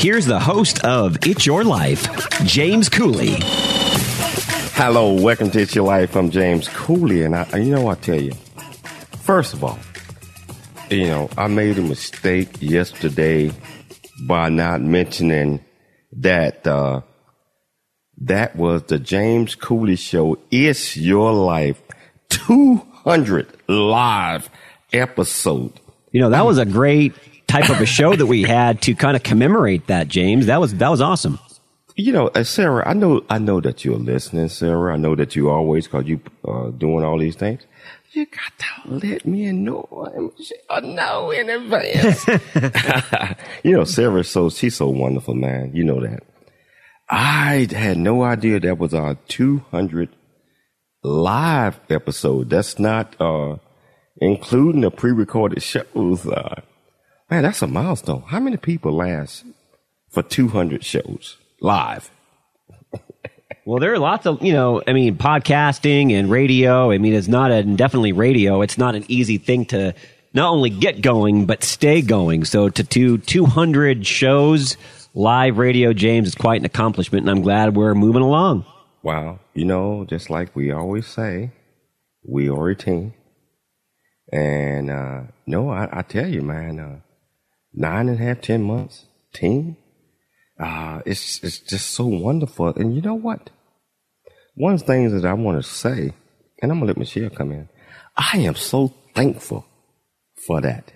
here's the host of It's Your Life, James Cooley. Hello, welcome to It's Your Life. I'm James Cooley, and I, you know, I tell you, first of all, you know, I made a mistake yesterday by not mentioning that uh, that was the James Cooley Show. It's Your Life 200 live episode. You know, that was a great type of a show that we had to kind of commemorate that, James. That was that was awesome. You know, uh, Sarah, I know, I know that you're listening, Sarah. I know that you always, cause you uh, doing all these things. You got to let me know, uh, know in advance. you know, Sarah, so she's so wonderful, man. You know that. I had no idea that was our 200 live episode. That's not uh, including the pre-recorded shows. Uh, man, that's a milestone. How many people last for 200 shows? live. well, there are lots of, you know, I mean, podcasting and radio. I mean, it's not a, definitely radio. It's not an easy thing to not only get going, but stay going. So to do 200 shows, live radio, James, is quite an accomplishment. And I'm glad we're moving along. Wow. You know, just like we always say, we are a team. And, uh, no, I, I tell you, man, uh, nine and a half, ten months, team, uh, it's it's just so wonderful. And you know what? One of the things that I want to say, and I'm gonna let Michelle come in. I am so thankful for that.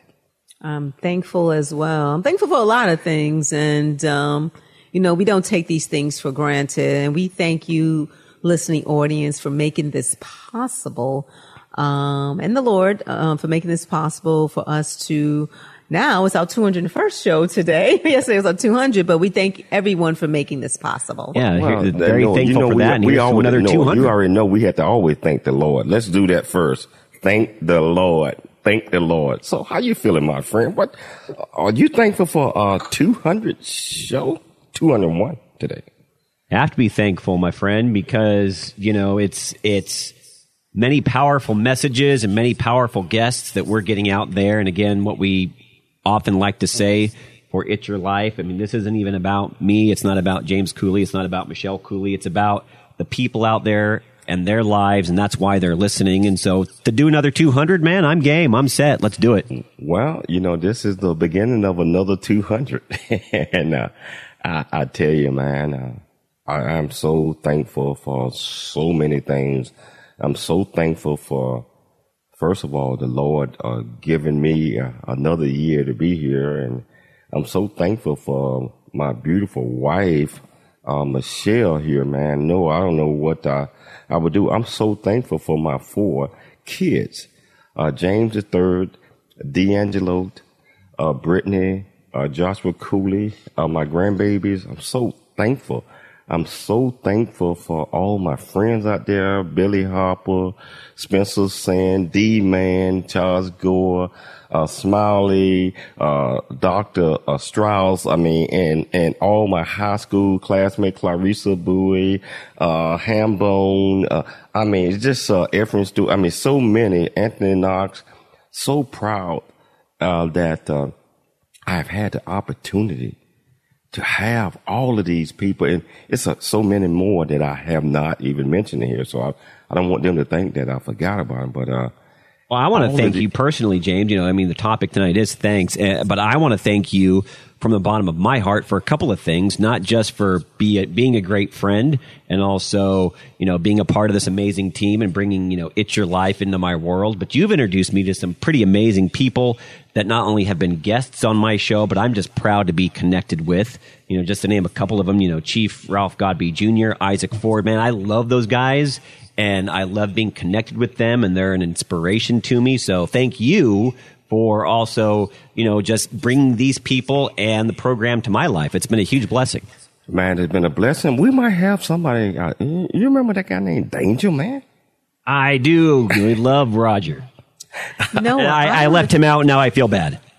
I'm thankful as well. I'm thankful for a lot of things, and um, you know, we don't take these things for granted. And we thank you, listening audience, for making this possible, um, and the Lord um, for making this possible for us to now it's our 201st show today. Yesterday was our 200, but we thank everyone for making this possible. Yeah, well, very thankful you know, for we, that. we already another know, 200. You already know we have to always thank the Lord. Let's do that first. Thank the Lord. Thank the Lord. So how you feeling, my friend? What are you thankful for? Uh, 200 show, 201 today. I have to be thankful, my friend, because you know it's it's many powerful messages and many powerful guests that we're getting out there. And again, what we often like to say for It's Your Life. I mean, this isn't even about me. It's not about James Cooley. It's not about Michelle Cooley. It's about the people out there and their lives, and that's why they're listening. And so to do another 200, man, I'm game. I'm set. Let's do it. Well, you know, this is the beginning of another 200. and uh, I, I, tell you, man, uh, I, I'm so thankful for so many things. I'm so thankful for first of all, the Lord uh, giving me uh, another year to be here, and I'm so thankful for my beautiful wife, uh, Michelle here, man. No, I don't know what I, I would do. I'm so thankful for my four kids, uh, James the third, D'Angelo, uh, Brittany, uh, Joshua Cooley, my grandbabies. I'm so thankful I'm so thankful for all my friends out there, Billy Harper, Spencer Sand, D Man, Charles Gore, uh, Smiley, uh, Dr. Uh, Strauss, I mean, and, and all my high school classmates, Clarissa Bowie, uh, Hambone, uh, I mean, it's just, uh, Ephraim Stewart, I mean, so many, Anthony Knox, so proud, uh, that, uh, I've had the opportunity to have all of these people, and it's a, so many more that I have not even mentioned here. So I, I don't want them to think that I forgot about them. But uh, Well, I want to thank of you personally, James. You know, I mean, the topic tonight is thanks, uh, but I want to thank you from the bottom of my heart for a couple of things, not just for be a, being a great friend and also, you know, being a part of this amazing team and bringing, you know, It's Your Life into my world, but you've introduced me to some pretty amazing people that not only have been guests on my show, but I'm just proud to be connected with. You know, just to name a couple of them, you know, Chief Ralph Godby Jr., Isaac Ford, man, I love those guys and I love being connected with them and they're an inspiration to me. So thank you for also, you know, just bringing these people and the program to my life. It's been a huge blessing. Man, it's been a blessing. We might have somebody. Uh, you you remember that guy named Danger, man? I do. We love Roger. No, I, I left him out. Now I feel bad.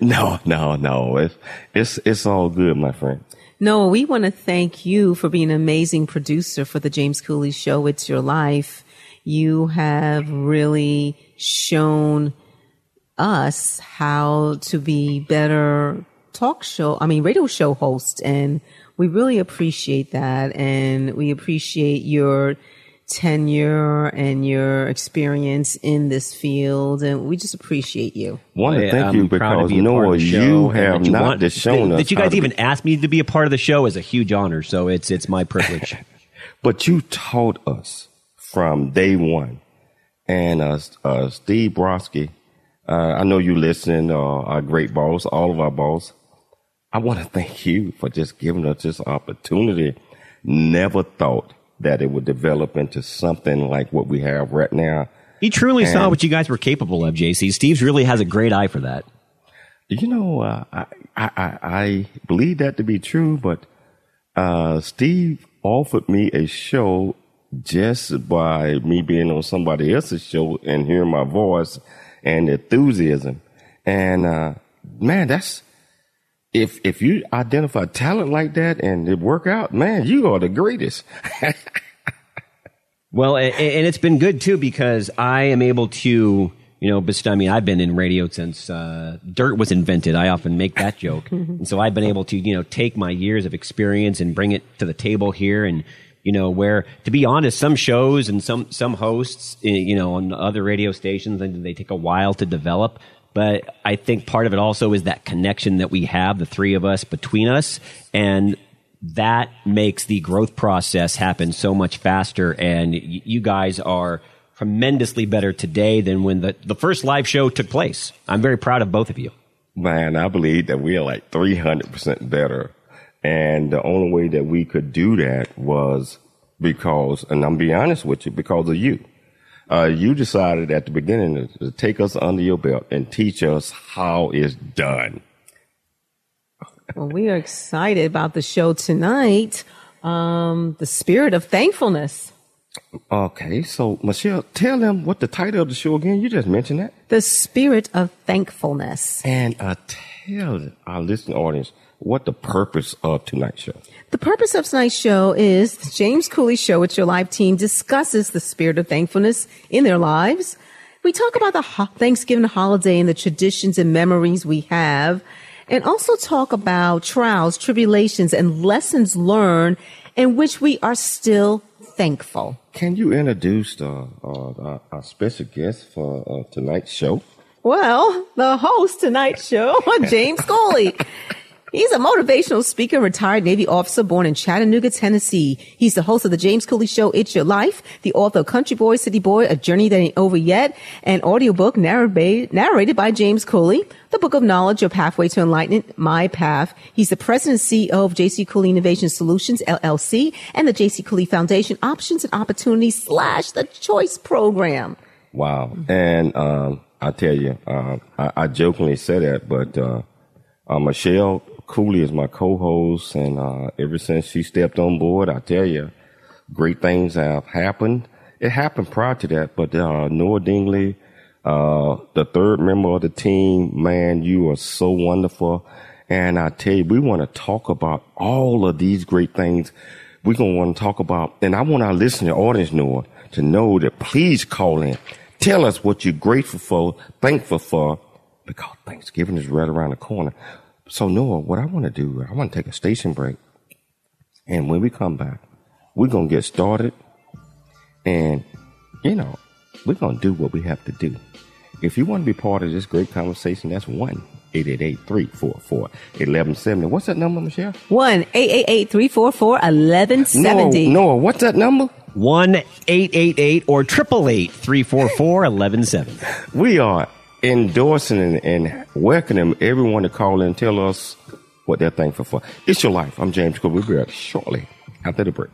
No, no, no. It's it's it's all good, my friend. No, we want to thank you for being an amazing producer for the James Cooley Show. It's your life. You have really shown us how to be better talk show, I mean, radio show hosts. And we really appreciate that. And we appreciate your tenure and your experience in this field. And we just appreciate you. Want to Yeah, thank I'm you proud to because be a part of Noah, the show, you have that you not want- just shown that, us that you guys even be- asked me to be a part of the show is a huge honor. So it's it's my privilege. but you taught us from day one. And uh, uh, Steve Brodsky, uh, I know you listening, uh, our great boss, all of our boss. I want to thank you for just giving us this opportunity. Never thought that it would develop into something like what we have right now. he truly saw what you guys were capable of, JC. Steve's really has a great eye for that. You know, uh, I, I, I, I believe that to be true, but uh, Steve offered me a show just by me being on somebody else's show and hearing my voice and enthusiasm. And uh, man, that's if if you identify talent like that and it work out, man, you are the greatest. Well, a- a- and it's been good too because I am able to, you know, bestow. I mean, I've been in radio since uh, dirt was invented. I often make that joke, and so I've been able to, you know, take my years of experience and bring it to the table here, and you know, where to be honest, some shows and some some hosts, eh, you know, on other radio stations, and they take a while to develop. But I think part of it also is that connection that we have, the three of us between us, and that makes the growth process happen so much faster. And you guys are tremendously better today than when the, the first live show took place. I'm very proud of both of you. Man, I believe that we are like 300% better. And the only way that we could do that was because, and I'm being honest with you, because of you. Uh, you decided at the beginning to, to take us under your belt and teach us how it's done. Well, we are excited about the show tonight. Um, the spirit of thankfulness. Okay, so Michelle, tell them what the title of the show again. You just mentioned that. The spirit of thankfulness. And uh, tell our listening audience what the purpose of tonight's show. The purpose of tonight's show is the James Cooley Show with your live team discusses the spirit of thankfulness in their lives. We talk about the ho- Thanksgiving holiday and the traditions and memories we have, and also talk about trials, tribulations, and lessons learned in which we are still thankful. Can you introduce the, uh, our, our special guest for uh, tonight's show? Well, the host tonight's show, James Cooley. He's a motivational speaker, retired Navy officer born in Chattanooga, Tennessee. He's the host of the James Cooley Show, It's Your Life, the author of Country Boy, City Boy, A Journey That Ain't Over Yet, an audiobook narrated, narrated by James Cooley, the Book of Knowledge, Your Pathway to Enlightenment, My Path. He's the president and CEO of JC Cooley Innovation Solutions, LLC, and the JC Cooley Foundation Options and Opportunities slash the Choice Program. Wow. And um, I tell you, uh, I, I jokingly say that, but uh, uh, Michelle Cooley is my co-host, and uh, ever since she stepped on board, I tell you, great things have happened. It happened prior to that, but uh, Noah Dingley, uh, the third member of the team, man, you are so wonderful. And I tell you, we want to talk about all of these great things. We're going to want to talk about, and I want our listening audience, Noah, to know that please call in. Tell us what you're grateful for, thankful for, because Thanksgiving is right around the corner. So, Noah, what I want to do, I want to take a station break. And when we come back, we're going to get started. And, you know, we're going to do what we have to do. if you want to be part of this great conversation, that's one 888-344-1170. What's that number, Michelle? 1-888-344-1170. Noah, Noah, what's that number? 1 888 or 888 344 1170. We are endorsing and, and welcoming everyone to call in and tell us what they're thankful for. It's your life. I'm James Cole. We'll be back shortly after the break.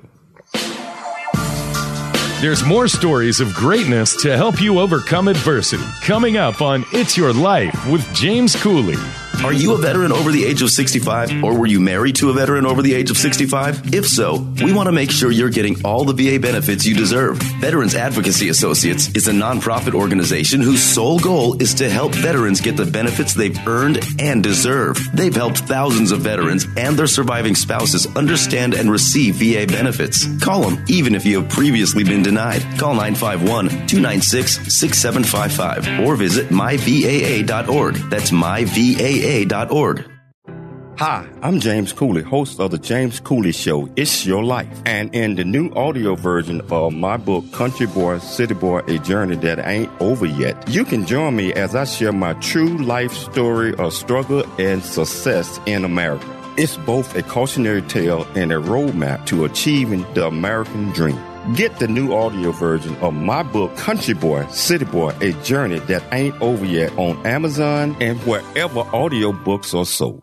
There's more stories of greatness to help you overcome adversity. Coming up on It's Your Life with James Cooley. Are you a veteran over the age of 65 or were you married to a veteran over the age of 65? If so, we want to make sure you're getting all the VA benefits you deserve. Veterans Advocacy Associates is a nonprofit organization whose sole goal is to help veterans get the benefits they've earned and deserve. They've helped thousands of veterans and their surviving spouses understand and receive VA benefits. Call them even if you have previously been denied. Call 951 296 6755 or visit myvaa.org. That's Hi, I'm James Cooley, host of the James Cooley Show. It's your life. And in the new audio version of my book, Country Boy, City Boy, A Journey That Ain't Over Yet, you can join me as I share my true life story of struggle and success in America. It's both a cautionary tale and a roadmap to achieving the American dream. Get the new audio version of my book, Country Boy, City Boy, A Journey That Ain't Over Yet on Amazon and wherever audiobooks are sold.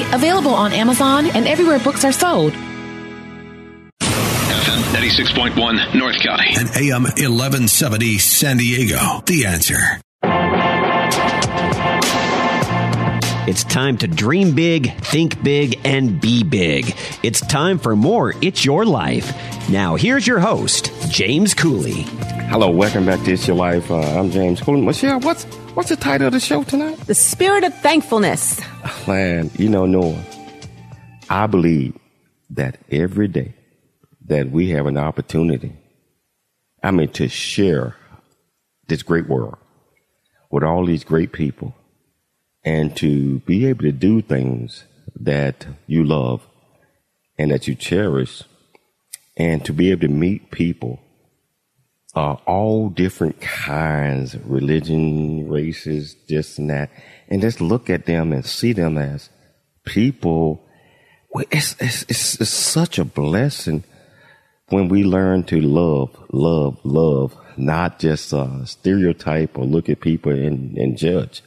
available on Amazon and everywhere books are sold. FM 96.1 North County and AM 1170 San Diego. The answer. It's time to dream big, think big, and be big. It's time for more It's Your Life. Now, here's your host, James Cooley. Hello, welcome back to It's Your Life. Uh, I'm James Cooley. Michelle, what's what's the title of the show tonight? The Spirit of Thankfulness. Man, you know, Noah, I believe that every day that we have an opportunity, I mean, to share this great world with all these great people and to be able to do things that you love and that you cherish and to be able to meet people uh, all different kinds religion races this and that. And just look at them and see them as people. It's, it's, it's, it's such a blessing when we learn to love love love not just uh, stereotype or look at people and, and judge.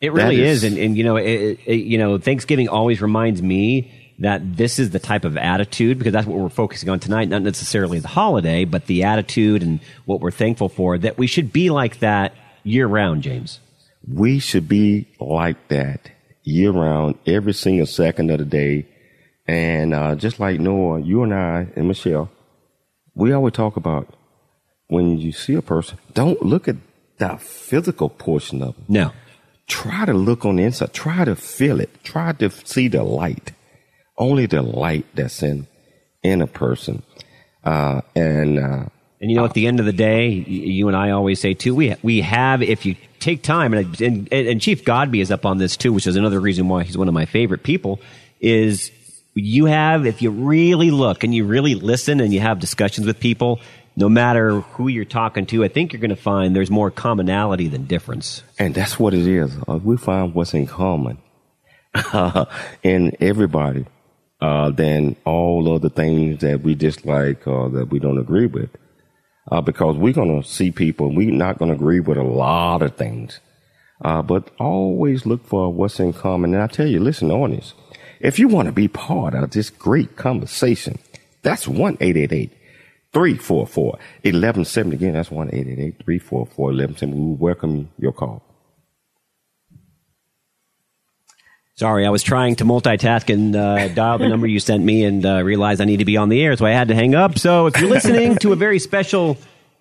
It really is, is, and, and you know, it, it, you know, Thanksgiving always reminds me that this is the type of attitude because that's what we're focusing on tonight. Not necessarily the holiday, but the attitude and what we're thankful for. That we should be like that year round, James. We should be like that year round, every single second of the day. And uh, just like Noah, you and I and Michelle, we always talk about when you see a person, don't look at the physical portion of them. No try to look on the inside, try to feel it, try to see the light, only the light that's in in a person. Uh, and uh, And you know, at the end of the day, you and I always say too, we we have if you take time, and and, and Chief Godby is up on this too, which is another reason why he's one of my favorite people. Is you have if you really look and you really listen and you have discussions with people, no matter who you're talking to, I think you're going to find there's more commonality than difference. And that's what it is. Uh, we find what's in common in everybody uh, than all of the things that we dislike or that we don't agree with. Uh, because we're going to see people, we're not going to agree with a lot of things. Uh, but always look for what's in common. And I tell you, listen, audience, if you want to be part of this great conversation, that's 1 344 1170. Again, that's 1 344 1170. We welcome your call. Sorry, I was trying to multitask and uh, dial the number you sent me and uh, realized I need to be on the air, so I had to hang up. So if you're listening to a very special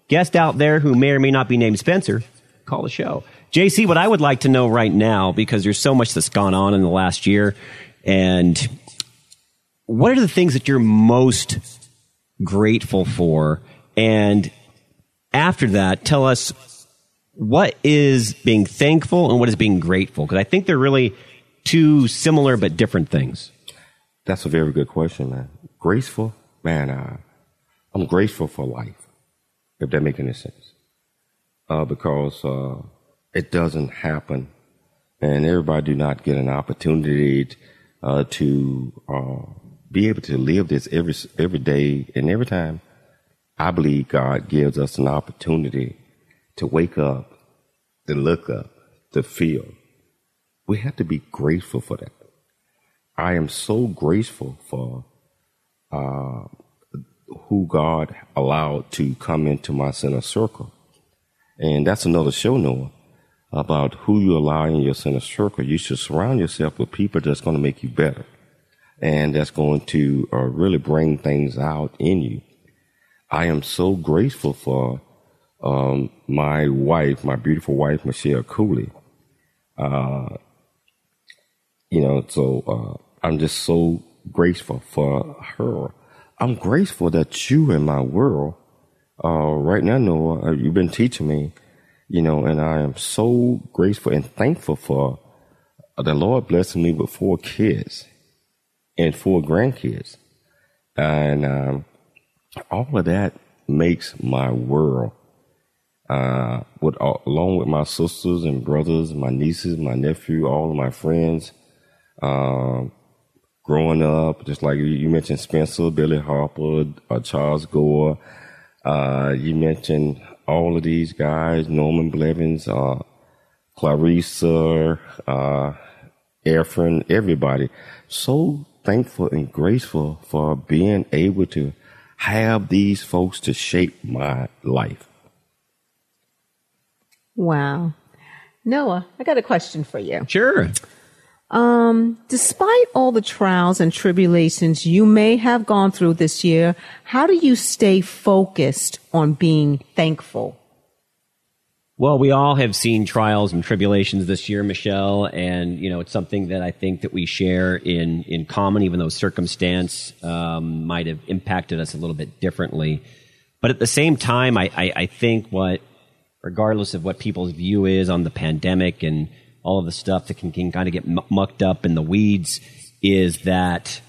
guest out there who may or may not be named Spencer, call the show. JC, what I would like to know right now, because there's so much that's gone on in the last year, and what are the things that you're most grateful for? And after that, tell us what is being thankful and what is being grateful, because I think they're really two similar but different things? That's a very good question, man. Graceful, man. Uh, I'm grateful for life, if that makes any sense, uh, because uh, it doesn't happen, and everybody do not get an opportunity uh, to uh, be able to live this every every day and every time. I believe God gives us an opportunity to wake up, to look up, to feel, we have to be grateful for that. I am so grateful for uh, who God allowed to come into my center circle. And that's another show, Noah, about who you allow in your center circle. You should surround yourself with people that's going to make you better and that's going to uh, really bring things out in you. I am so grateful for um, my wife, my beautiful wife, Michelle Cooley. Uh, you know, so uh, I'm just so grateful for her. I'm grateful that you in my world uh, right now, Noah, uh, you've been teaching me, you know, and I am so grateful and thankful for the Lord blessing me with four kids and four grandkids. And um, all of that makes my world. Uh, with along with my sisters and brothers, my nieces, my nephew, all of my friends, um, growing up, just like you mentioned Spencer, Billy Harper, uh, Charles Gore. Uh, you mentioned all of these guys, Norman Blevins, uh, Clarissa, uh, Efren, everybody. So thankful and grateful for being able to have these folks to shape my life. Wow. Noah, I got a question for you. Sure. Um, despite all the trials and tribulations you may have gone through this year, how do you stay focused on being thankful? Well, we all have seen trials and tribulations this year, Michelle, and you know it's something that I think that we share in in common, even though circumstance um, might have impacted us a little bit differently. But at the same time, I, I, I think what, regardless of what people's view is on the pandemic and all of the stuff that can, can kind of get mucked up in the weeds is that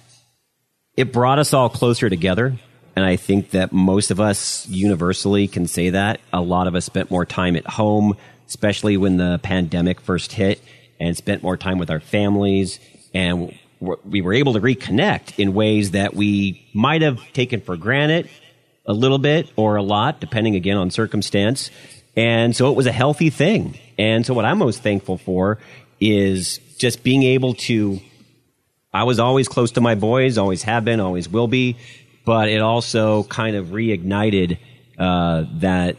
it brought us all closer together. And I think that most of us universally can say that. A lot of us spent more time at home, especially when the pandemic first hit, and spent more time with our families. And we were able to reconnect in ways that we might have taken for granted a little bit or a lot, depending again on circumstance. And so it was a healthy thing. And so what I'm most thankful for is just being able to, I was always close to my boys, always have been, always will be, but it also kind of reignited, uh, that,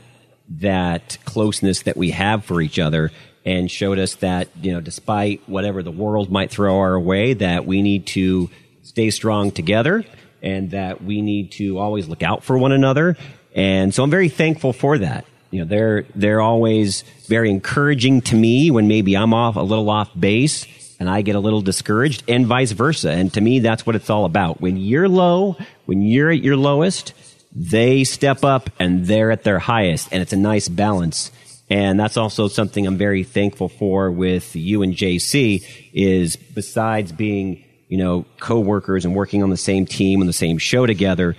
that closeness that we have for each other and showed us that, you know, despite whatever the world might throw our way, that we need to stay strong together and that we need to always look out for one another. And so I'm very thankful for that you know they're they're always very encouraging to me when maybe I'm off a little off base and I get a little discouraged and vice versa. And to me that's what it's all about. When you're low, when you're at your lowest, they step up and they're at their highest, and it's a nice balance. And that's also something I'm very thankful for with you and JC is besides being, you know, co-workers and working on the same team and the same show together,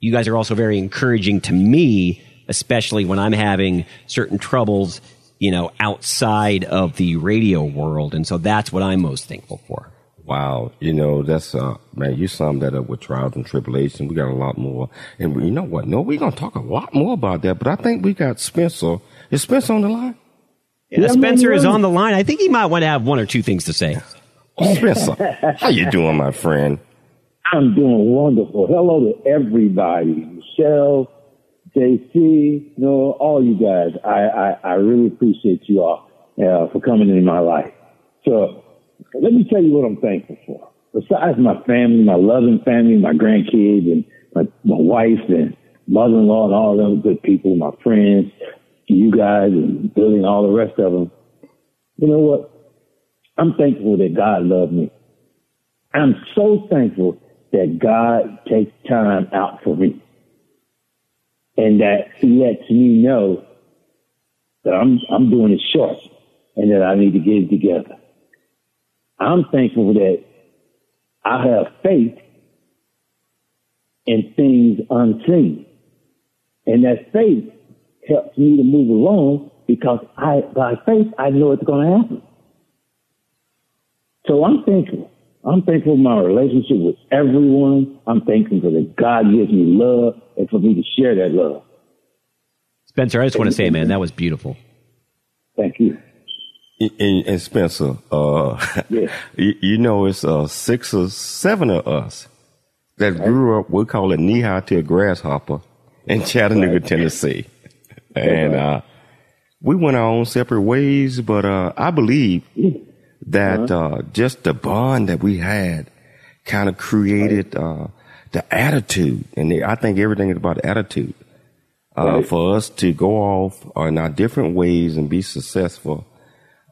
you guys are also very encouraging to me, especially when I'm having certain troubles, you know, outside of the radio world. And so that's what I'm most thankful for. Wow, you know that's uh man, you summed that up with trials and tribulations. We got a lot more, and we, you know what? No, we're gonna talk a lot more about that. But I think we got Spencer. Is Spencer on the line? Yeah, Spencer is on the line. I think he might want to have one or two things to say. Spencer, how you doing, my friend? I'm doing wonderful. Hello to everybody, Michelle, JC, know, all you guys. I I, I really appreciate you all uh, for coming into my life. So let me tell you what I'm thankful for. Besides my family, my loving family, my grandkids, and my, my wife and mother-in-law and all them good people, my friends, you guys, and Billy and all the rest of them. You know what? I'm thankful that God loved me. I'm so thankful that God takes time out for me. And that he lets me know that I'm, I'm doing it short and that I need to get it together. I'm thankful that I have faith in things unseen. And that faith helps me to move along because I, by faith, I know it's going to happen. So I'm thankful. I'm thankful for my relationship with everyone. I'm thankful for that God gives me love and for me to share that love. Spencer, I just want to say, man, that was beautiful. Thank you. And, and Spencer, uh, Yeah. you, you know, it's uh, six or seven of us that grew up. We call it knee high to a grasshopper in Chattanooga, Tennessee, and uh, we went our own separate ways. But uh, I believe that uh, just the bond that we had kind of created uh, the attitude, and I think everything is about attitude. Uh, Right. For us to go off in our different ways and be successful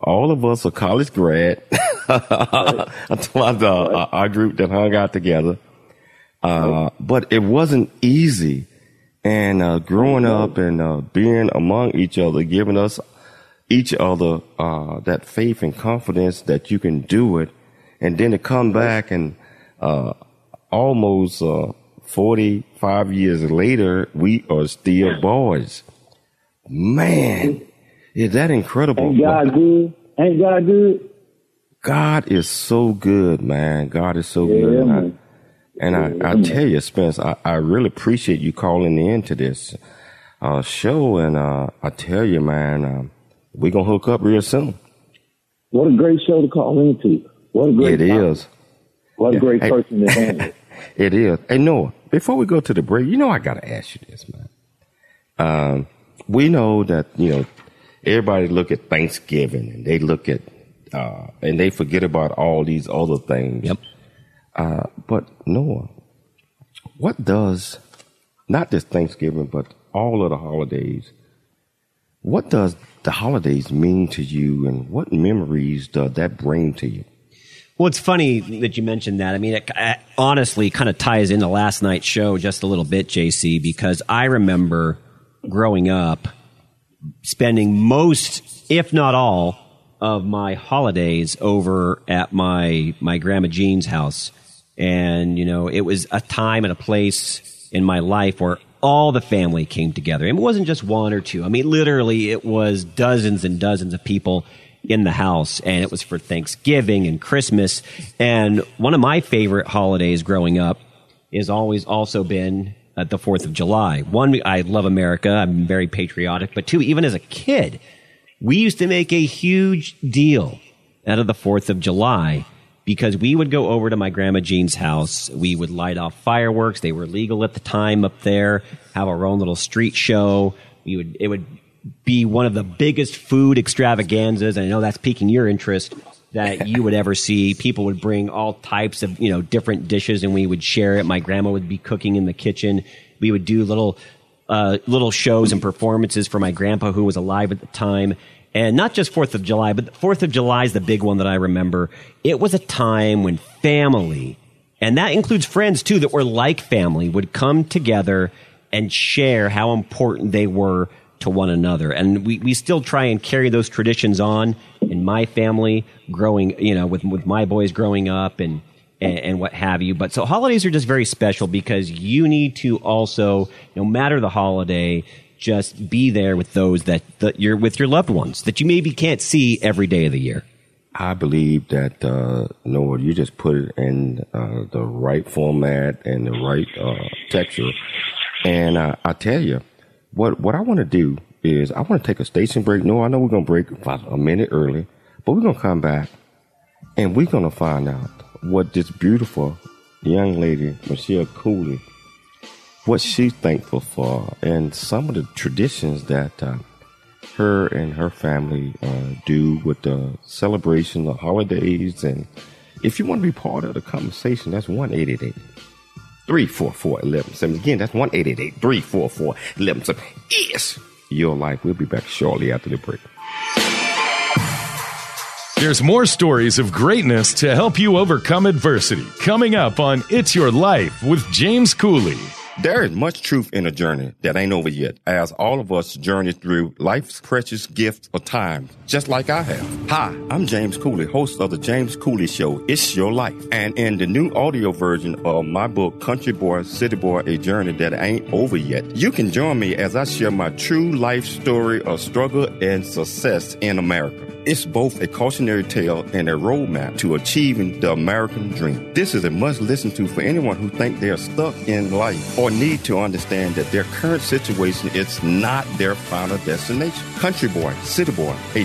all of us are college grad. That's why the, uh, our group that hung out together. Uh, but it wasn't easy. And uh, growing up and uh, being among each other, giving us each other uh, that faith and confidence that you can do it, and then to come back and uh, almost uh, 45 years later, we are still boys. Man, is that incredible? Ain't God good? Ain't God good? God is so good, man. God is so Yeah, good. And. I, and I, I tell you, Spence, I, I really appreciate you calling in to this uh, show. And uh, I tell you, man, um, we're going to hook up real soon. What a great show to call into. What a great It topic. is. What a great Hey. person to handle. it. It is. Hey, Noah, before we go to the break, you know, I got to ask you this, man. Um, we know that, you know, everybody look at Thanksgiving and they look at, uh, and they forget about all these other things. Yep. Uh, but Noah, what does, not just Thanksgiving, but all of the holidays, what does the holidays mean to you and what memories does that bring to you? Well, it's funny that you mentioned that. I mean, it honestly kind of ties into last night's show just a little bit, JC, because I remember growing up spending most, if not all, of my holidays over at my my grandma Jean's house, and you know, it was a time and a place in my life where all the family came together. And it wasn't just one or two. I mean, literally, it was dozens and dozens of people in the house, and it was for Thanksgiving and Christmas. And one of my favorite holidays growing up is always also been uh, the Fourth of July. One, I love America. I'm very patriotic. But two, even as a kid, we used to make a huge deal out of the Fourth of July because we would go over to my grandma Jean's house. We would light off fireworks. They were legal at the time up there. Have our own little street show. We would it would be one of the biggest food extravaganzas. And I know that's piquing your interest that you would ever see. People would bring all types of you know different dishes, and we would share it. My grandma would be cooking in the kitchen. We would do little uh, little shows and performances for my grandpa who was alive at the time. And not just Fourth of July, but Fourth of July is the big one that I remember. It was a time when family, and that includes friends too, that were like family, would come together and share how important they were to one another. And we, we still try and carry those traditions on in my family growing, you know, with, with my boys growing up and, and, and what have you. But so holidays are just very special because you need to also, no matter the holiday, just be there with those that, that you're with your loved ones that you maybe can't see every day of the year. I believe that, uh, Noah, you just put it in uh, the right format and the right uh, texture. And uh, I tell you, what what I want to do is I want to take a station break. No, I know we're gonna break a minute early, but we're gonna come back and we're gonna find out what this beautiful young lady Michelle Cooley, what she's thankful for, and some of the traditions that uh, her and her family uh, do with the celebration, the holidays, and if you want to be part of the conversation, that's one eight eight eight 344 1170. Again, that's 1 344 1170. Yes, your life. We'll be back shortly after the break. There's more stories of greatness to help you overcome adversity coming up on It's Your Life with James Cooley. There is much truth in a journey that ain't over yet, as all of us journey through life's precious gifts of time, just like I have. Hi, I'm James Cooley, host of the James Cooley Show, It's Your Life. And in the new audio version of my book, Country Boy, City Boy, A Journey That Ain't Over Yet, you can join me as I share my true life story of struggle and success in America. It's both a cautionary tale and a roadmap to achieving the American dream. This is a must listen to for anyone who think they are stuck in life or need to understand that their current situation is not their final destination. Country Boy, City Boy, a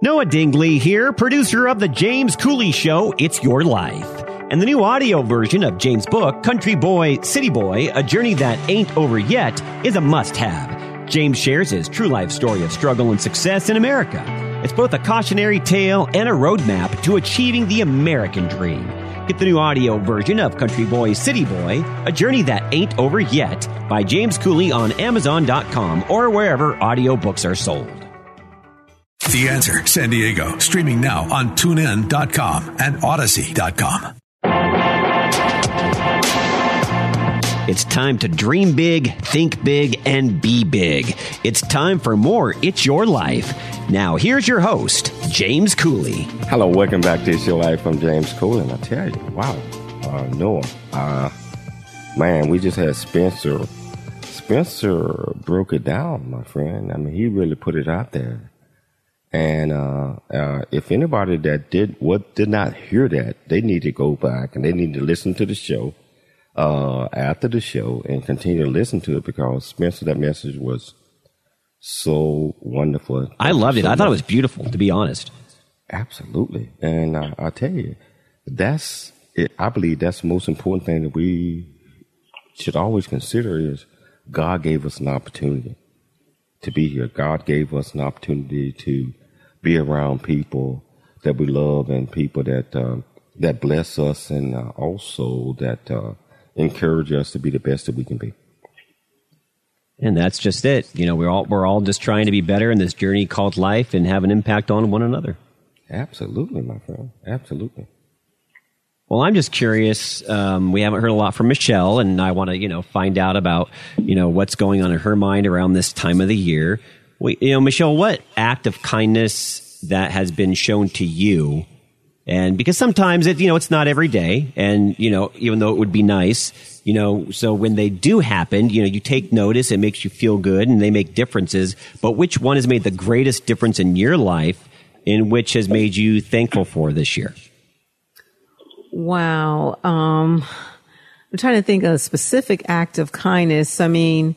Noah Dingley here, producer of The James Cooley Show, It's Your Life. And the new audio version of James' book, Country Boy, City Boy, A Journey That Ain't Over Yet, is a must have. James shares his true life story of struggle and success in America. It's both a cautionary tale and a roadmap to achieving the American dream. Get the new audio version of Country Boy, City Boy, A Journey That Ain't Over Yet by James Cooley on Amazon.com or wherever audiobooks are sold. The Answer San Diego, streaming now on tunein.com and audacy.com. It's time to dream big, think big, and be big. It's time for more It's Your Life. Now, here's your host, James Cooley. Hello, welcome back to It's Your Life. I'm James Cooley, and I tell you, wow, uh, Noah, uh, man, we just had Spencer. Spencer broke it down, my friend. I mean, he really put it out there. And uh, uh, if anybody that did what did not hear that, they need to go back and they need to listen to the show uh, after the show and continue to listen to it because Spencer, that message was so wonderful. I loved it. So I thought it was beautiful, to be honest. Absolutely. And uh, I tell you, that's it. I believe that's the most important thing that we should always consider is God gave us an opportunity to be here. God gave us an opportunity to be around people that we love and people that um, that bless us and uh, also that uh, encourage us to be the best that we can be. And that's just it. You know, we're all we're all just trying to be better in this journey called life and have an impact on one another. Absolutely, my friend. Absolutely. Well, I'm just curious. Um, we haven't heard a lot from Michelle, and I want to, you know, find out about, you know, what's going on in her mind around this time of the year. You know, Michelle, what act of kindness that has been shown to you? And because sometimes it, you know, it's not every day, and you know, even though it would be nice, you know, so when they do happen, you know, you take notice, it makes you feel good, and they make differences. But which one has made the greatest difference in your life? in which has made you thankful for this year? Wow. Um, I'm trying to think of a specific act of kindness. I mean,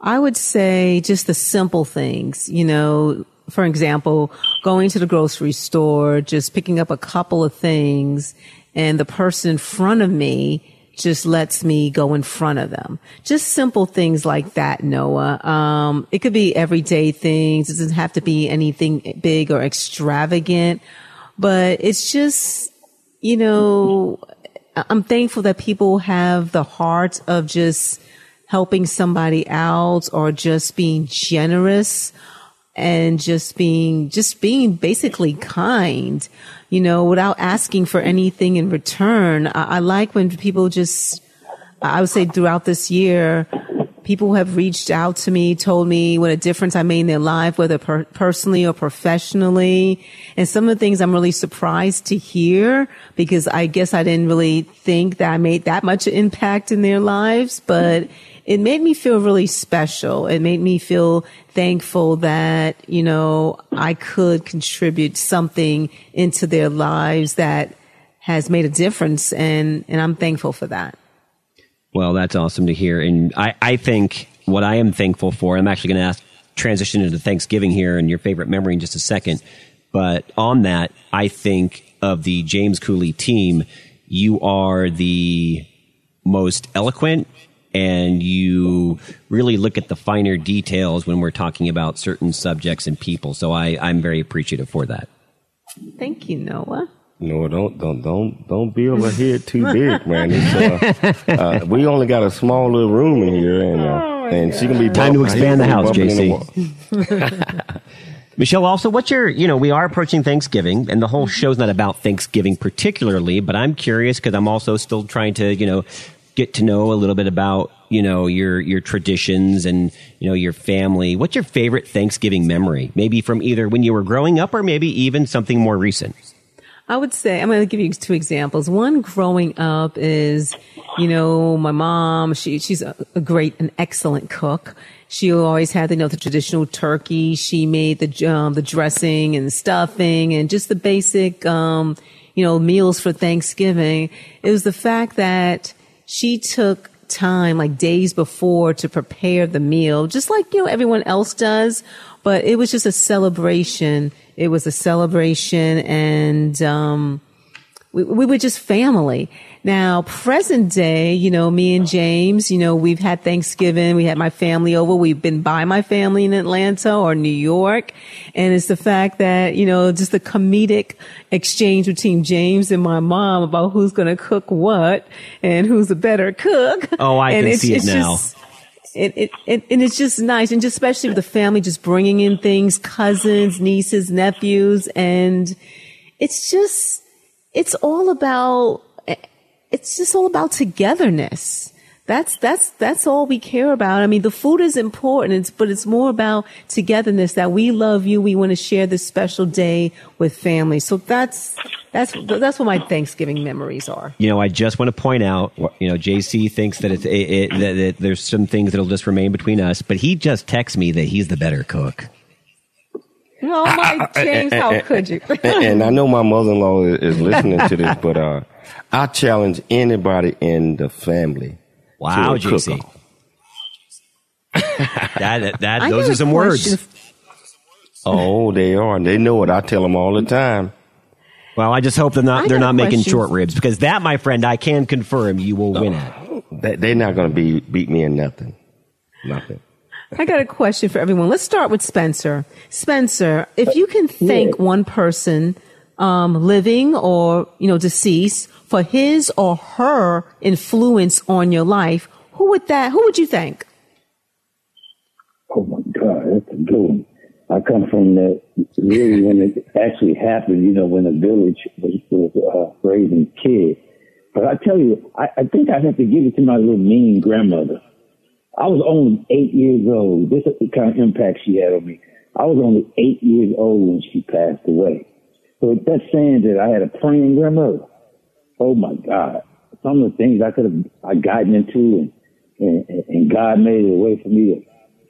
I would say just the simple things, you know, for example, going to the grocery store, just picking up a couple of things and the person in front of me just lets me go in front of them. Just simple things like that, Noah. Um, it could be everyday things. It doesn't have to be anything big or extravagant, but it's just, you know, I'm thankful that people have the heart of just helping somebody out or just being generous and just being, just being basically kind, you know, without asking for anything in return. I, I like when people just, I would say throughout this year, people have reached out to me, told me what a difference I made in their life, whether per- personally or professionally. And some of the things I'm really surprised to hear because I guess I didn't really think that I made that much impact in their lives, but it made me feel really special. It made me feel thankful that, you know, I could contribute something into their lives that has made a difference. And, and I'm thankful for that. Well, that's awesome to hear. And I, I think what I am thankful for, I'm actually going to ask, transition into Thanksgiving here and your favorite memory in just a second. But on that, I think of the James Cooley team, you are the most eloquent and you really look at the finer details when we're talking about certain subjects and people. So I, I'm very appreciative for that. Thank you, Noah. No, don't don't don't don't build a head too big, man. Uh, uh, we only got a small little room in here, and uh, oh and she can be time to expand the house, JC. Michelle, also, what's your, you know, we are approaching Thanksgiving and the whole show's not about Thanksgiving particularly, but I'm curious because I'm also still trying to, you know, get to know a little bit about you know your your traditions and you know your family. What's your favorite Thanksgiving memory? Maybe from either when you were growing up or maybe even something more recent. I would say I'm going to give you two examples. One growing up is, you know, my mom. She she's a, great, an excellent cook. She always had, you know, the traditional turkey. She made the um, the dressing and stuffing and just the basic, um, you know, meals for Thanksgiving. It was the fact that she took time, like days before to prepare the meal, just like, you know, everyone else does. But it was just a celebration. It was a celebration and, um, we, we were just family. Now, present day, you know, me and James, you know, we've had Thanksgiving. We had my family over. We've been by my family in Atlanta or New York. And it's the fact that, you know, just the comedic exchange between James and my mom about who's going to cook what and who's a better cook. Oh, I and can see it now. Just, it, it, it, and it's just nice. And just especially with the family just bringing in things, cousins, nieces, nephews. And it's just, it's all about it's just all about togetherness. That's, that's, that's all we care about. I mean, the food is important, but it's more about togetherness that we love you. We want to share this special day with family. So that's, that's, that's what my Thanksgiving memories are. You know, I just want to point out, you know, JC thinks that it's, it, it, that, that there's some things that'll just remain between us, but he just texts me that he's the better cook. Oh my James, how could you? and I know my mother-in-law is listening to this, but uh, I challenge anybody in the family. Wow, to JC. that that those are some words. Oh, they are. They know it. I tell them all the time. Well, I just hope they're not they're not making short ribs because that, my friend, I can confirm you will win at. They, they're not going to be beat me in nothing. Nothing. I got a question for everyone. Let's start with Spencer. Spencer, if you can thank one person, um, living or, you know, deceased for his or her influence on your life, who would that, who would you thank? Oh my God, that's a good one. I come from the, really when it actually happened, you know, when the village was, was uh, raising kids. But I tell you, I, I think I have to give it to my little mean grandmother. I was only eight years old. This is the kind of impact she had on me. I was only eight years old when she passed away. So that's saying that I had a praying grandmother. Oh my God. Some of the things I could have I gotten into and, and, and God made it a way for me to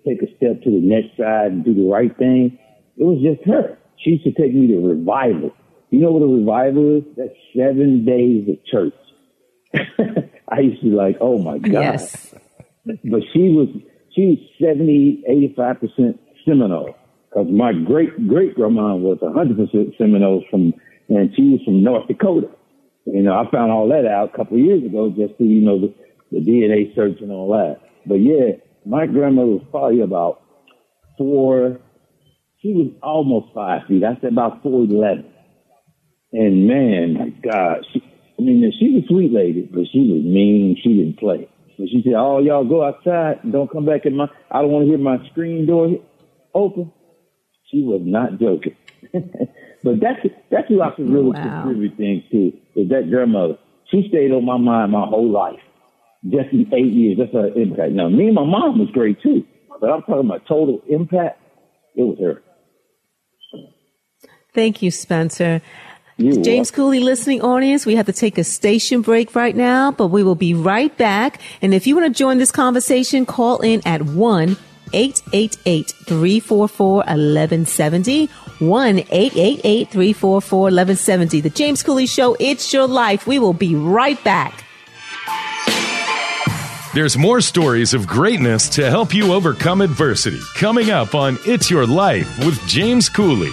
take a step to the next side and do the right thing. It was just her. She used to take me to revival. You know what a revival is? That's seven days at church. I used to be like, oh my God. Yes. But she was, she was 70, 85% Seminole. Cause my great, great grandma was 100% Seminole from, and she was from North Dakota. You know, I found all that out a couple of years ago just through, you know, the, the DNA search and all that. But yeah, my grandmother was probably about four, she was almost five feet. I said about 4'11. And man, my God, she, I mean, she was a sweet lady, but she was mean. She didn't play. But she said, "Oh, y'all go outside and don't come back in my. I don't want to hear my screen door open." She was not joking. but that's that's who I can really Wow. contribute things to. Is that grandmother? She stayed on my mind my whole life. Just in eight years, that's her impact. Now, me and my mom was great too, but I'm talking about total impact. It was her. Thank you, Spencer. You James Cooley listening audience, we have to take a station break right now, but we will be right back. And if you want to join this conversation, call in at 1 888 344 1170. 1 888 344 1170. The James Cooley Show, it's your life. We will be right back. There's more stories of greatness to help you overcome adversity coming up on It's Your Life with James Cooley.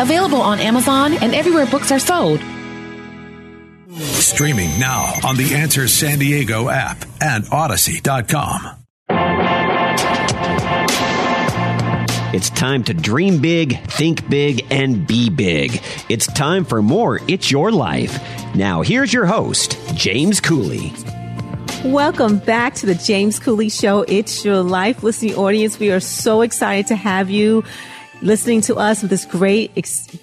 available on Amazon and everywhere books are sold. Streaming now on the Answer San Diego app and audacy.com. It's time to dream big, think big, and be big. It's time for more It's Your Life. Now, here's your host, James Cooley. Welcome back to the James Cooley Show. It's your life listening audience. We are so excited to have you listening to us with this great, ex-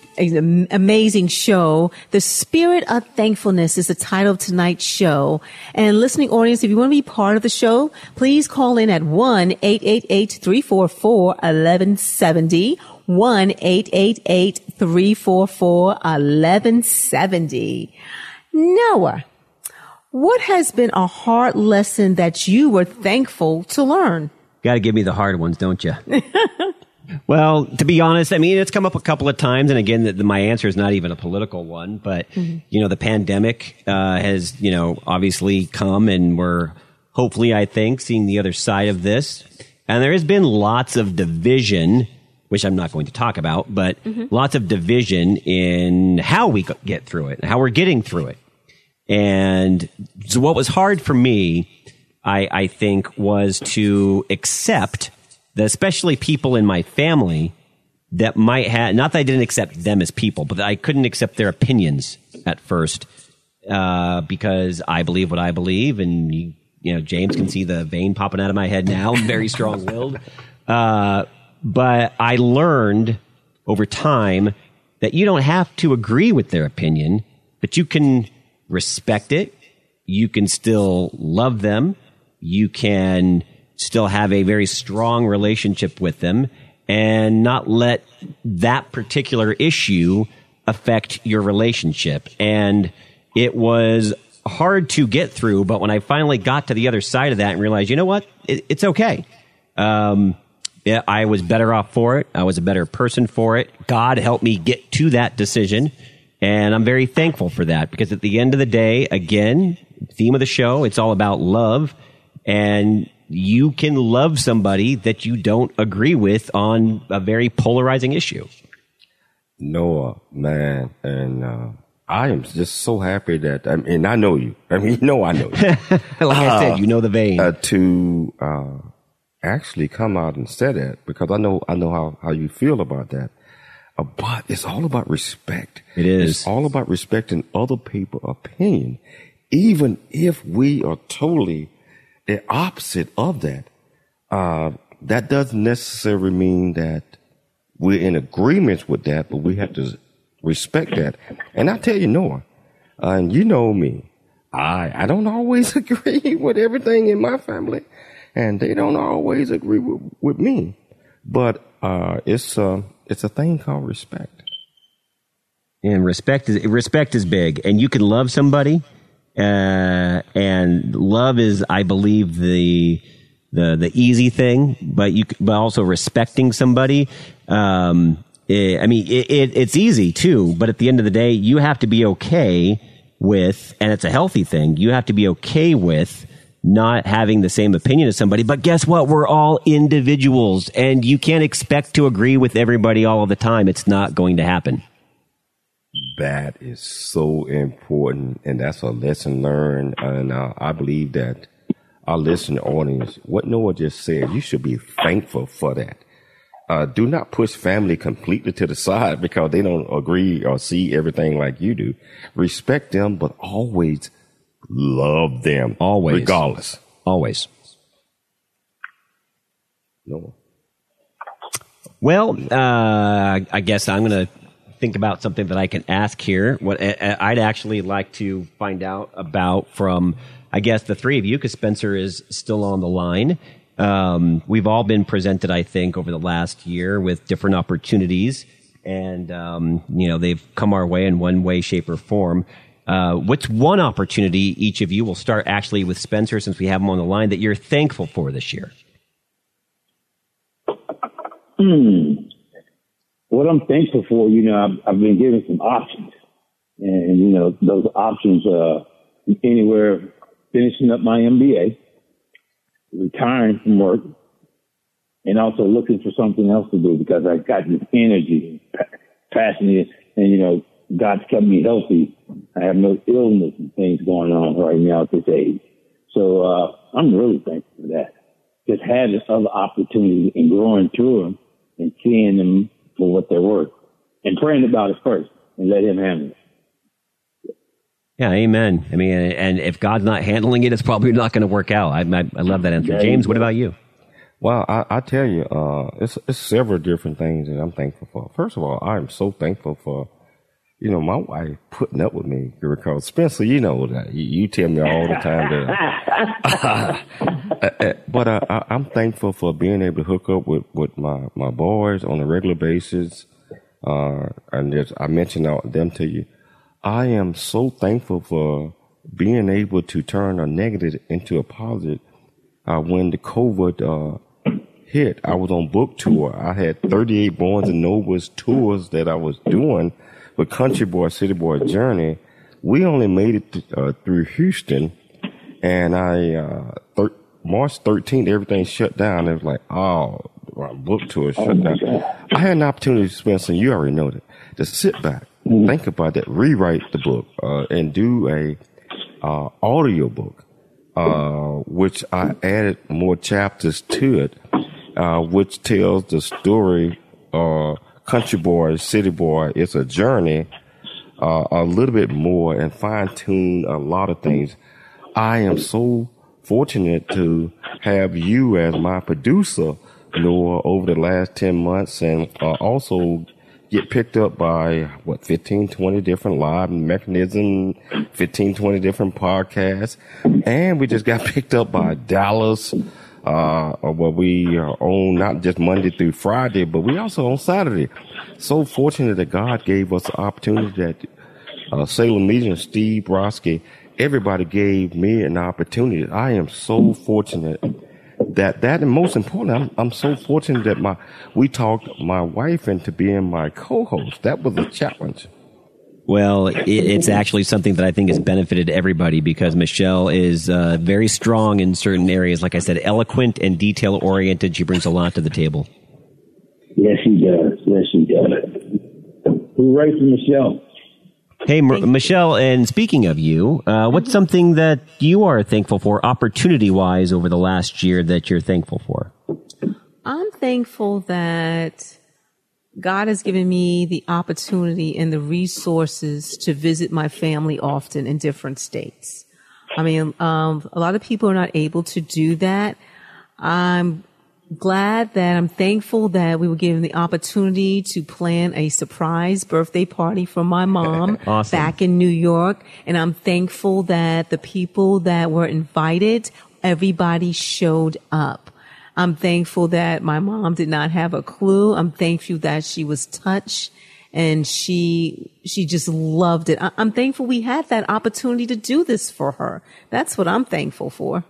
amazing show. The Spirit of Thankfulness is the title of tonight's show. And listening audience, if you want to be part of the show, please call in at 1-888-344-1170. 1-888-344-1170. Noah, what has been a hard lesson that you were thankful to learn? Got to give me the hard ones, don't you? well, to be honest, I mean, it's come up a couple of times. And again, the, the, my answer is not even a political one, but, you know, the pandemic uh, has, you know, obviously come and we're hopefully, I think, seeing the other side of this. And there has been lots of division, which I'm not going to talk about, but lots of division in how we get through it, how we're getting through it. And so what was hard for me, I, I think, was to accept that especially people in my family that might have, not that I didn't accept them as people, but I couldn't accept their opinions at first, uh, because I believe what I believe. And, you, you know, James can see the vein popping out of my head now. I'm very strong willed. Uh, but I learned over time that you don't have to agree with their opinion, but you can respect it. You can still love them. You can still have a very strong relationship with them and not let that particular issue affect your relationship. And it was hard to get through, but when I finally got to the other side of that and realized, you know what, it, it's okay. Um, yeah, I was better off for it. I was a better person for it. God helped me get to that decision. And I'm very thankful for that because at the end of the day, again, theme of the show, it's all about love. And you can love somebody that you don't agree with on a very polarizing issue. Noah, man, and uh, I am just so happy that I mean I know you. I mean, you know I know you. like I said, you know the vein. Uh, to uh, actually come out and say that because I know I know how how you feel about that. Uh, but it's all about respect. It is. It's all about respecting other people's opinion, even if we are totally the opposite of that. Uh, that doesn't necessarily mean that we're in agreement with that, but we have to respect that. And I tell you, Noah, uh, and you know me, I I don't always agree with everything in my family, and they don't always agree with, with me. But uh, it's uh, it's a thing called respect. And respect is respect is big, and you can love somebody, uh, and love is, I believe, the the the easy thing, but you but also respecting somebody. Um, it, I mean, it, it, it's easy too, but at the end of the day, you have to be okay with, and it's a healthy thing. You have to be okay with not having the same opinion as somebody. But guess what? We're all individuals, and you can't expect to agree with everybody all of the time. It's not going to happen. That is so important, and that's a lesson learned. And uh, I believe that our listening audience, what Noah just said, you should be thankful for that. Uh, do not push family completely to the side because they don't agree or see everything like you do. Respect them, but always love them. Always. Regardless. Always. No. Well, uh, I guess I'm going to think about something that I can ask here. What I'd actually like to find out about from, I guess, the three of you, because Spencer is still on the line. Um, we've all been presented, I think, over the last year with different opportunities, and um, you know they've come our way in one way, shape, or form. Uh, what's one opportunity each of you will start actually with Spencer, since we have him on the line, that you're thankful for this year? Hmm. What I'm thankful for, you know, I've, I've been given some options, and you know, those options, uh, anywhere finishing up my MBA, retiring from work, and also looking for something else to do because I've got this energy, passionate, and you know, God's kept me healthy. I have no illness and things going on right now at this age. So uh, I'm really thankful for that. Just having other opportunities and growing through them and seeing them for what they're worth and praying about it first and let Him handle it. Yeah, amen. I mean, and if God's not handling it, it's probably not going to work out. I, I, I, love that answer. Yeah, James, what about you? Well, I, I tell you, uh, it's, it's several different things that I'm thankful for. First of all, I am so thankful for, you know, my wife putting up with me because Spencer, you know that you, you tell me all the time that. but uh, I, I'm thankful for being able to hook up with, with my, my boys on a regular basis. Uh, and just, I mentioned all them to you. I am so thankful for being able to turn a negative into a positive. Uh, when the COVID uh, hit, I was on book tour. I had 38 Barnes and Nobles tours that I was doing with Country Boy, City Boy Journey. We only made it to, uh, through Houston, and I uh, thir- March 13th, everything shut down. It was like, oh, our book tour shut Oh, down. I had an opportunity to spend some. You already know that. to sit back, think about that, rewrite the book, uh, and do a uh, audio book, uh, which I added more chapters to it, uh, which tells the story. Country boy, city boy. It's a journey, uh, a little bit more, and fine tune a lot of things. I am so fortunate to have you as my producer, Noah, over the last 10 months and uh, also get picked up by what 15 20 different live mechanism 15 20 different podcasts and we just got picked up by dallas uh, where we are on not just Monday through Friday, but we also on Saturday. So fortunate that God gave us the opportunity that uh, Salem Media, Steve Brodsky, everybody gave me an opportunity. I am so fortunate that that and most important, I'm, I'm so fortunate that my we talked my wife into being my co-host. That was a challenge. Well, it, it's actually something that I think has benefited everybody because Michelle is uh, very strong in certain areas. Like I said, eloquent and detail oriented. She brings a lot to the table. Yes, she does. Yes, she does. Hooray for Michelle. Hey, M- Michelle, and speaking of you, uh, what's something that you are thankful for, opportunity wise, over the last year that you're thankful for? I'm thankful that God has given me the opportunity and the resources to visit my family often in different states. I mean, um, a lot of people are not able to do that. I'm glad that I'm thankful that we were given the opportunity to plan a surprise birthday party for my mom Awesome. back in New York. And I'm thankful that the people that were invited, everybody showed up. I'm thankful that my mom did not have a clue. I'm thankful that she was touched and she, she just loved it. I, I'm thankful we had that opportunity to do this for her. That's what I'm thankful for.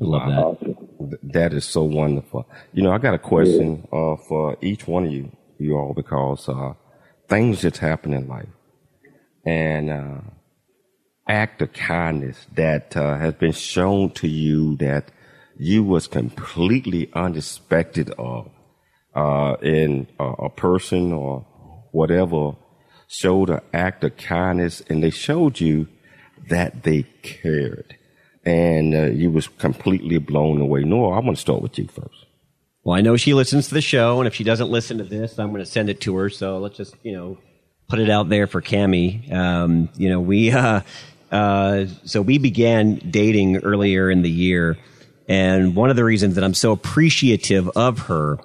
I love that. Th- That is so wonderful. You know, I got a question uh, for each one of you, you all, because uh, things just happen in life, and uh, act of kindness that uh, has been shown to you that you was completely unexpected of uh, in a, person or whatever showed an act of kindness, and they showed you that they cared and uh, you was completely blown away. Noah, I want to start with you first. Well, I know she listens to the show, and if she doesn't listen to this, I'm going to send it to her. So let's just, you know, put it out there for Cami. Um, you know, we, uh, uh, so we began dating earlier in the year, and one of the reasons that I'm so appreciative of her,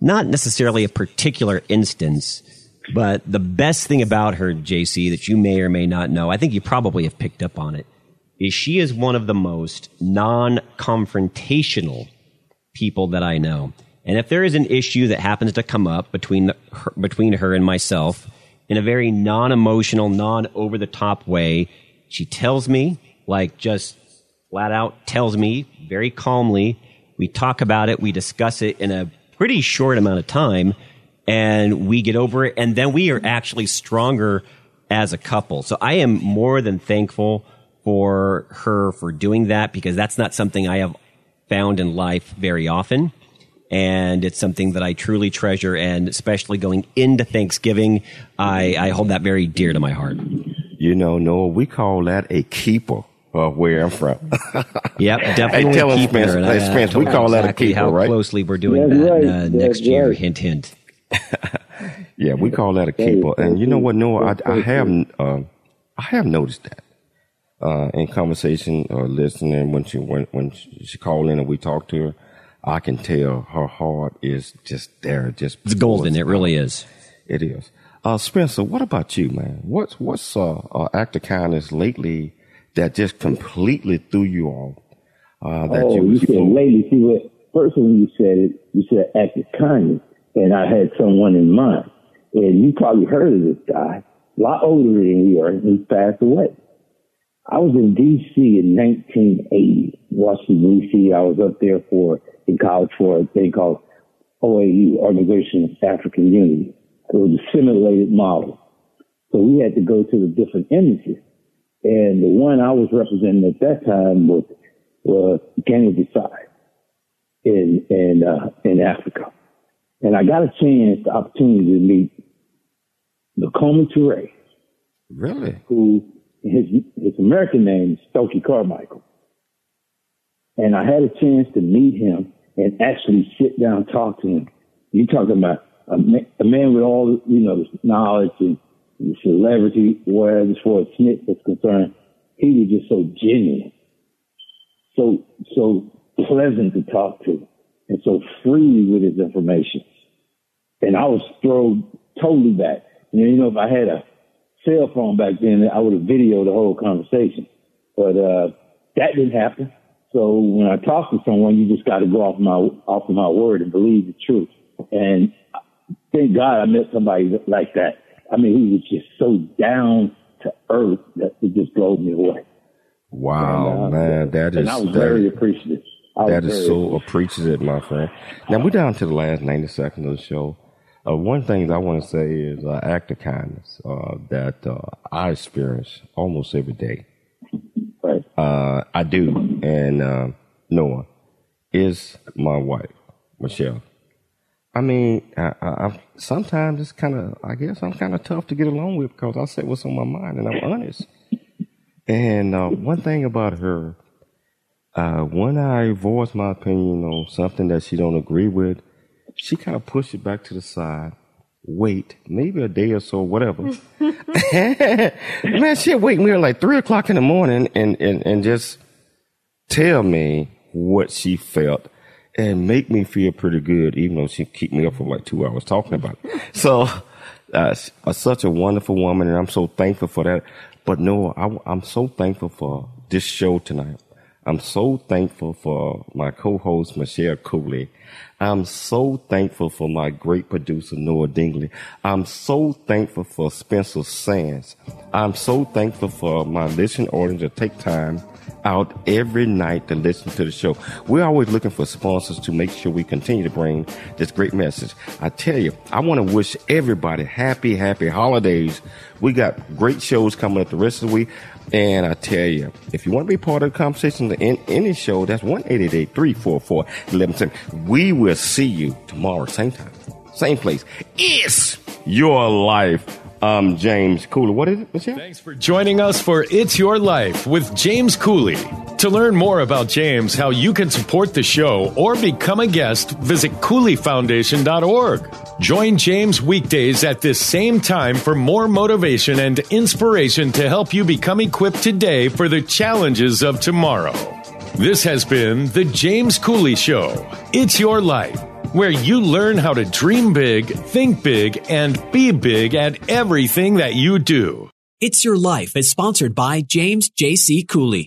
not necessarily a particular instance, but the best thing about her, JC, that you may or may not know, I think you probably have picked up on it, is she is one of the most non-confrontational people that I know. And if there is an issue that happens to come up between the, her, between her and myself in a very non-emotional, non-over-the-top way, she tells me, like just flat out tells me very calmly. We talk about it, we discuss it in a pretty short amount of time, and we get over it. And then we are actually stronger as a couple. So I am more than thankful for her for doing that because that's not something I have found in life very often. And it's something that I truly treasure. And especially going into Thanksgiving, I, I hold that very dear to my heart. You know, Noah, we call that a keeper of where I'm from. Yep, Hey, definitely tell us, keeping Spence, her. And hey, uh, Spence, we told her call that a exactly keeper, how right? closely we're doing That's that right, uh, that's next year. Hint, hint. Yeah, we call that a keeper. And you know what, Noah, I, I have, uh, I have noticed that. Uh, in conversation or listening when she when, when she called in and we talked to her, I can tell her heart is just there, just It's golden. It really is. It is. Uh, Spencer, what about you, man? What's what's uh, uh, act of kindness lately that just completely threw you off? Uh, that oh, you you said full- lady. See what? First when you said it, you said act of kindness, and I had someone in mind. And you probably heard of this guy, a lot older than you are. He passed away. I was in D.C. in 1980, Washington D.C. I was up there for in college for a thing called OAU, Organization of African Unity. It was a simulated model. So we had to go to the different embassies. And the one I was representing at that time was, was Guinea Bissau in, in, uh, in Africa. And I got a chance, the opportunity to meet Lacoma Toure, Really? who his, his American name is Stokely Carmichael. And I had a chance to meet him and actually sit down and talk to him. You're talking about a, ma- a man with all, you know, the knowledge and celebrity, whereas as far as Smith was concerned, he was just so genuine, so, so pleasant to talk to, and so free with his information. And I was thrown totally back. You know, you know, if I had a cell phone back then, I would have videoed the whole conversation. But uh, that didn't happen. So when I talk to someone, you just got to go off my off of my word and believe the truth. And thank God I met somebody like that. I mean, he was just so down to earth that it just blows me away. Wow, And, uh, man, that is and I was that- very appreciative. Was That is very so appreciative, my friend. Now we're down to the last ninety seconds of the show. Uh, one thing I want to say is uh, act of kindness uh, that uh, I experience almost every day. Right. Uh, I do, and uh, Noah is my wife, Michelle. I mean, I, I, I'm, sometimes it's kind of, I guess I'm kind of tough to get along with because I say what's on my mind and I'm honest. And uh, one thing about her, uh, when I voice my opinion on something that she don't agree with, she kind of push it back to the side, wait, maybe a day or so, whatever. Man, she'll wake me up like three o'clock in the morning and, and, and just tell me what she felt and make me feel pretty good, even though she keep me up for like two hours talking about it. So, uh, uh, such a wonderful woman, and I'm so thankful for that. But no, I, am so thankful for this show tonight. I'm so thankful for my co-host Michelle Cooley. I'm so thankful for my great producer Noah Dingley. I'm so thankful for Spencer Sands. I'm so thankful for my listening audience to take time out every night to listen to the show. We're always looking for sponsors to make sure we continue to bring this great message. I tell you, I want to wish everybody happy, happy holidays. We got great shows coming up the rest of the week. And I tell you, if you want to be part of the conversation in any show, that's 1 344 1110. We will see you tomorrow, same time, same place. It's your life. I'm James Cooley. What is it, Michelle? Thanks for joining us for It's Your Life with James Cooley. To learn more about James, how you can support the show, or become a guest, visit CooleyFoundation.org. Join James weekdays at this same time for more motivation and inspiration to help you become equipped today for the challenges of tomorrow. This has been The James Cooley Show. It's Your Life where you learn how to dream big, think big, and be big at everything that you do. It's Your Life is sponsored by James J.C. Cooley.